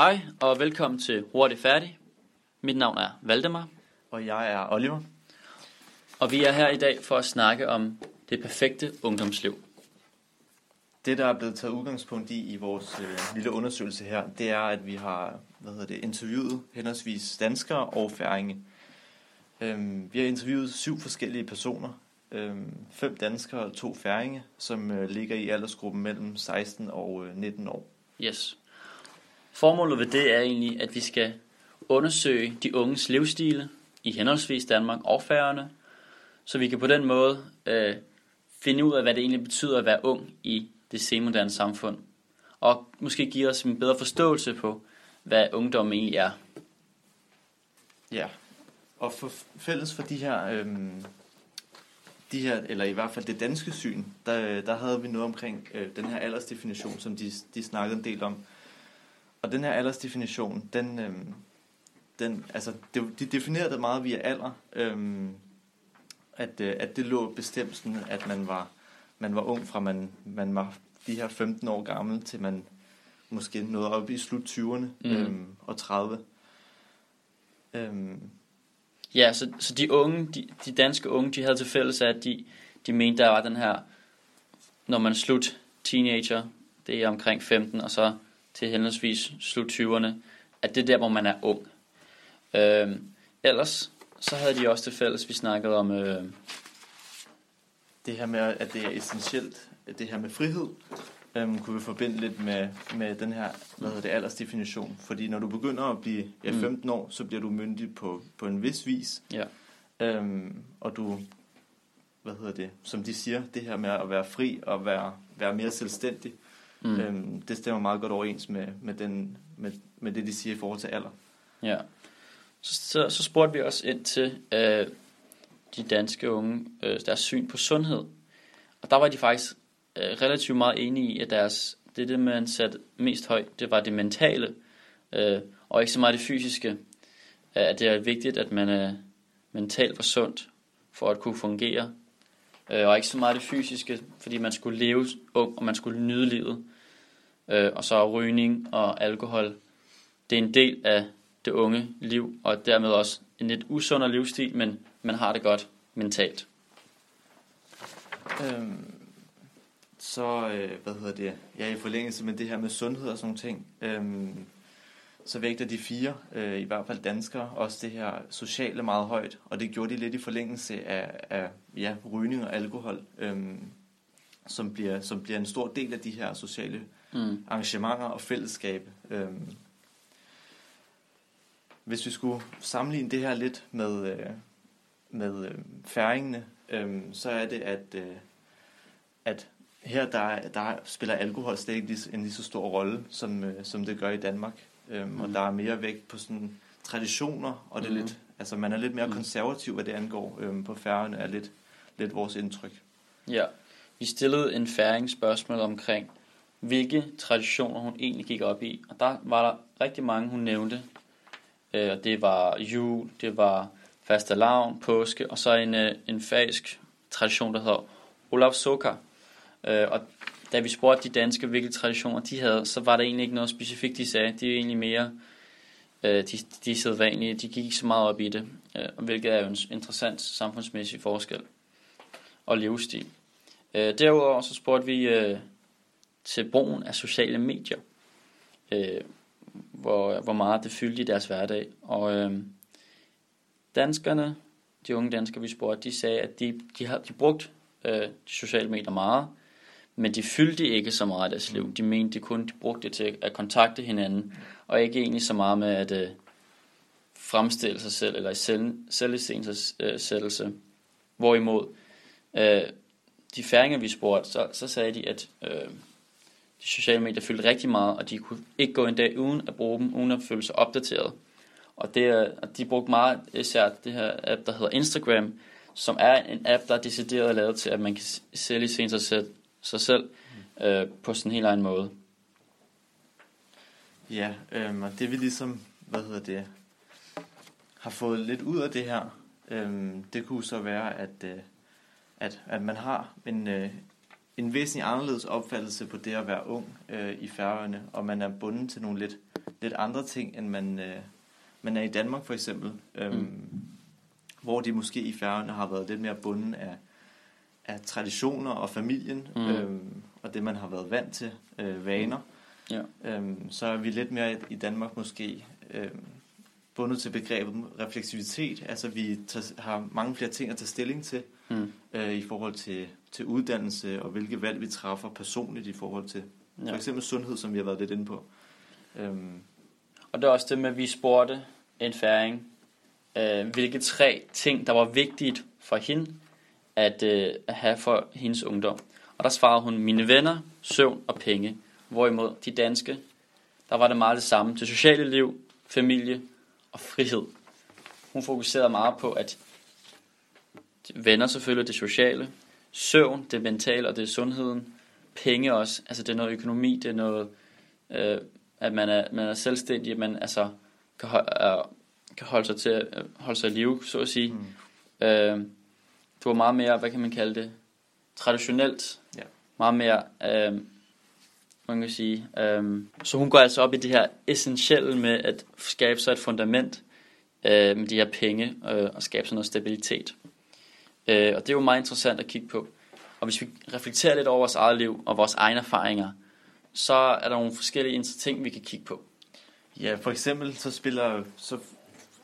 Hej og velkommen til Hurtigt Færdig. Mit navn er Valdemar, Og jeg er Oliver. og vi er her i dag for at snakke om det perfekte ungdomsliv. Det, der er blevet taget udgangspunkt i i vores øh, lille undersøgelse her, det er, at vi har hvad hedder det, interviewet henholdsvis danskere og færinge. Øhm, vi har interviewet syv forskellige personer. Øhm, fem danskere og to færinge, som øh, ligger i aldersgruppen mellem 16 og øh, 19 år. Yes. Formålet ved det er egentlig, at vi skal undersøge de unges livsstile i henholdsvis Danmark og Færøerne, så vi kan på den måde øh, finde ud af, hvad det egentlig betyder at være ung i det semoderne samfund, og måske give os en bedre forståelse på, hvad ungdommen egentlig er. Ja, og for fælles for de her, øhm, de her, eller i hvert fald det danske syn, der, der havde vi noget omkring øh, den her aldersdefinition, som de, de snakkede en del om. Og den her aldersdefinition, den, øhm, den altså, det, de definerede det meget via alder, øhm, at, øh, at det lå bestemt sådan, at man var, man var ung fra man, man var de her 15 år gammel, til man måske nåede op i slut 20'erne Mhm. øhm, og 30. Øhm, Ja, så, så de unge, de, de danske unge, de havde til fælles, at de, de mente, der var den her, når man slut teenager, det er omkring 15, og så til henholdsvis slut 20'erne, at det er der, hvor man er ung. Øhm, ellers, så havde de også til fælles, vi snakkede om, øh, det her med, at det er essentielt, at det her med frihed, øhm, kunne vi forbinde lidt med, med den her, hvad hedder det, aldersdefinition. Fordi når du begynder at blive ja, Mm. 15 år, så bliver du myndig på, på en vis vis. ja, Øhm, og du, hvad hedder det, som de siger, det her med at være fri og være, være mere selvstændig, mm, øhm, det stemmer meget godt overens med, med, den, med, med det, de siger i forhold til alder. ja. Så, så, så spurgte vi også ind til øh, de danske unge, øh, deres syn på sundhed. Og der var de faktisk øh, relativt meget enige i, at deres, det, det man satte mest højt, det var det mentale, øh, og ikke så meget det fysiske. At det er vigtigt, at man er mentalt var sundt, for at kunne fungere. Øh, og ikke så meget det fysiske, fordi man skulle leve ung, og man skulle nyde livet. Øh, og så rygning og alkohol, det er en del af det unge liv, og dermed også en lidt usundere livsstil, men man har det godt mentalt. Øhm, så, øh, hvad hedder det, ja, i forlængelse med det her med sundhed og sådan nogle ting, øhm, så vægter de fire, øh, i hvert fald danskere, også det her sociale meget højt, og det gjorde de lidt i forlængelse af, af ja, rygning og alkohol, øhm, som, bliver, som bliver en stor del af de her sociale Mm. arrangementer og fællesskab. Øhm, hvis vi skulle sammenligne det her lidt med, øh, med øh, færingene, øh, så er det, at, øh, at her der, der spiller alkohol slet ikke en lige så stor rolle, som, øh, som det gør i Danmark. Øhm, Og Mhm. der er mere vægt på sådan traditioner, og det er Mhm. lidt, altså man er lidt mere Mhm. konservativ, hvad det angår. Øhm, på færgerne er lidt, lidt vores indtryk. Ja, vi stillede en færing spørgsmål omkring, hvilke traditioner hun egentlig gik op i. Og der var der rigtig mange, hun nævnte. Øh, og det var jul, det var fastelavn, påske, og så en, øh, en færisk tradition, der hedder Olav Soka. Øh, og da vi spurgte de danske, hvilke traditioner de havde, så var der egentlig ikke noget specifikt, de sagde. De er egentlig mere, øh, de, de sædvanlige, de gik ikke så meget op i det, øh, hvilket er jo en interessant samfundsmæssig forskel og livsstil. Øh, derudover så spurgte vi øh, til brugen af sociale medier, øh, hvor, hvor meget det fyldte i deres hverdag. Og øh, danskerne, de unge danskere, vi spurgte, de sagde, at de, de har de brugt øh, de sociale medier meget, men de fyldte ikke så meget af deres liv. De mente, de kun de brugte det til at kontakte hinanden, og ikke egentlig så meget med at øh, fremstille sig selv, eller i selv, selvisensættelse. Hvorimod øh, de færinger, vi spurgte, så, så sagde de, at øh, de sociale medier fyldte rigtig meget, og de kunne ikke gå en dag uden at bruge dem, uden at føle sig opdateret. Og, det, er- og de brugte meget især det her app, der hedder Instagram, som er en app, der er decideret lavet til, at man kan sælge sig selv, sig selv øh, på en helt egen måde. Ja, øhm, og det vi ligesom, hvad hedder det, har fået lidt ud af det her, øhm, det kunne så være, at, øh, at, at man har en, øh, en væsentlig anderledes opfattelse på det at være ung øh, i færøerne, og man er bundet til nogle lidt lidt andre ting, end man, øh, man er i Danmark for eksempel. Øhm, mm. Hvor de måske i færgerne har været lidt mere bunden af, af traditioner og familien, mm. øhm, og det man har været vant til, øh, vaner. Ja. Øhm, så er vi lidt mere i Danmark måske øhm, bundet til begrebet refleksivitet. Altså vi tager, har mange flere ting at tage stilling til mm. øh, i forhold til, til uddannelse og hvilke valg vi træffer personligt i forhold til ja. for eksempel sundhed, som vi har været lidt inde på. Øhm. Og det er også det med, at vi spurgte en færing, øh, hvilke tre ting, der var vigtigt for hende at, øh, have for hendes ungdom. Og der svarede hun, mine venner, søvn og penge. Hvorimod de danske, der var det meget det samme. Det sociale liv, familie og frihed. Hun fokuserede meget på, at venner selvfølgelig det sociale, søvn, det mentale og det er sundheden, penge også, altså det er noget økonomi, det er noget, øh, at man er, man er selvstændig, at man altså kan, holde, øh, kan holde sig til at øh, holde sig i live, så at sige. Mm. Øh, det var meget mere, hvad kan man kalde det, traditionelt, ja. meget mere, øh, man kan sige. Øh, så hun går altså op i det her essentielle med at skabe sig et fundament øh, med de her penge øh, og skabe sig noget stabilitet. Øh, og det er jo meget interessant at kigge på. Og hvis vi reflekterer lidt over vores eget liv og vores egne erfaringer, så er der nogle forskellige ting, vi kan kigge på. Ja, for eksempel så spiller, så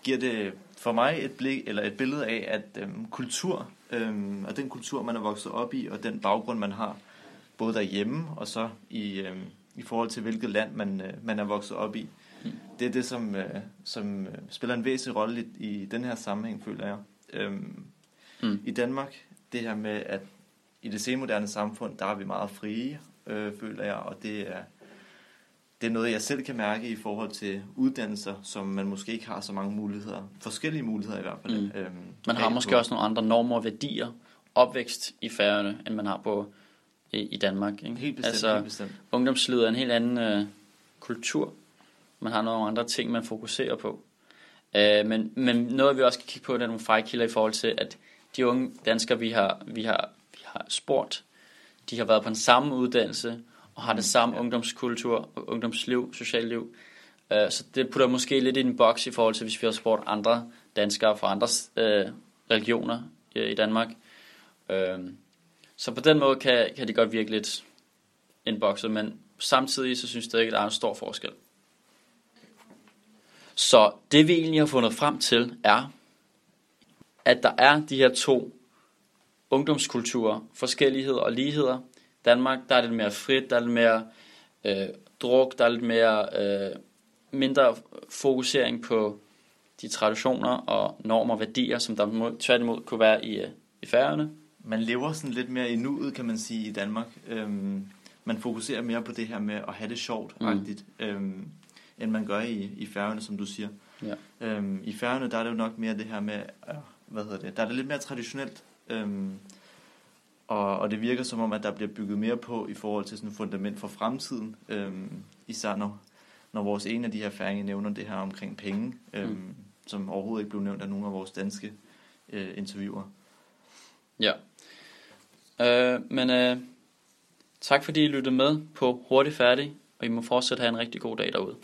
giver det for mig et blik eller et billede af, at øhm, kultur øhm, og den kultur, man er vokset op i, og den baggrund, man har, både derhjemme og så i, øhm, i forhold til, hvilket land man, øh, man er vokset op i. Mm. Det er det, som, øh, som øh, spiller en væsentlig rolle i, i den her sammenhæng, føler jeg. Øhm, mm. I Danmark, det her med, at i det senmoderne samfund, der er vi meget frie, øh, føler jeg, og det er, det er noget, jeg selv kan mærke i forhold til uddannelser, som man måske ikke har så mange muligheder, forskellige muligheder i hvert fald. Mm. Øhm, man har måske på. også nogle andre normer og værdier, opvækst i færgerne, end man har på i, i Danmark. Ikke? Helt bestemt. Altså, helt bestemt. ungdomslivet er en helt anden øh, kultur. Man har nogle andre ting, man fokuserer på. Øh, men, men noget, vi også kan kigge på, det er nogle fejlkilder i forhold til, at de unge danskere, vi har, vi har har spurgt, de har været på den samme uddannelse, og har det samme ja. ungdomskultur, ungdomsliv, socialt liv. Uh, så det putter måske lidt i en boks i forhold til, hvis vi har spurgt andre danskere fra andre uh, religioner uh, i Danmark. Uh, så på den måde kan, kan det godt virke lidt indbokset, men samtidig så synes jeg ikke, at der er en stor forskel. Så det vi egentlig har fundet frem til er, at der er de her to ungdomskultur, forskelligheder og ligheder. Danmark, der er lidt mere frit, der er lidt mere øh, druk, der er lidt mere øh, mindre fokusering på de traditioner og normer og værdier, som der må, tværtimod kunne være i, øh, i færgerne. Man lever sådan lidt mere i nuet, kan man sige, i Danmark. Øhm, man fokuserer mere på det her med at have det sjovt, mm. øhm, end man gør i, i færgerne, som du siger. Ja. Øhm, I færgerne, der er det jo nok mere det her med, øh, hvad hedder det, der er det lidt mere traditionelt. Øhm, og, og det virker som om, at der bliver bygget mere på i forhold til sådan et fundament for fremtiden. Øhm, især når, når vores en af de her færinger nævner det her omkring penge, øhm, mm. som overhovedet ikke blev nævnt af nogle af vores danske øh, interviewer. Ja. Øh, men øh, tak fordi I lyttede med på Hurtigt Færdig, og I må fortsat have en rigtig god dag derude.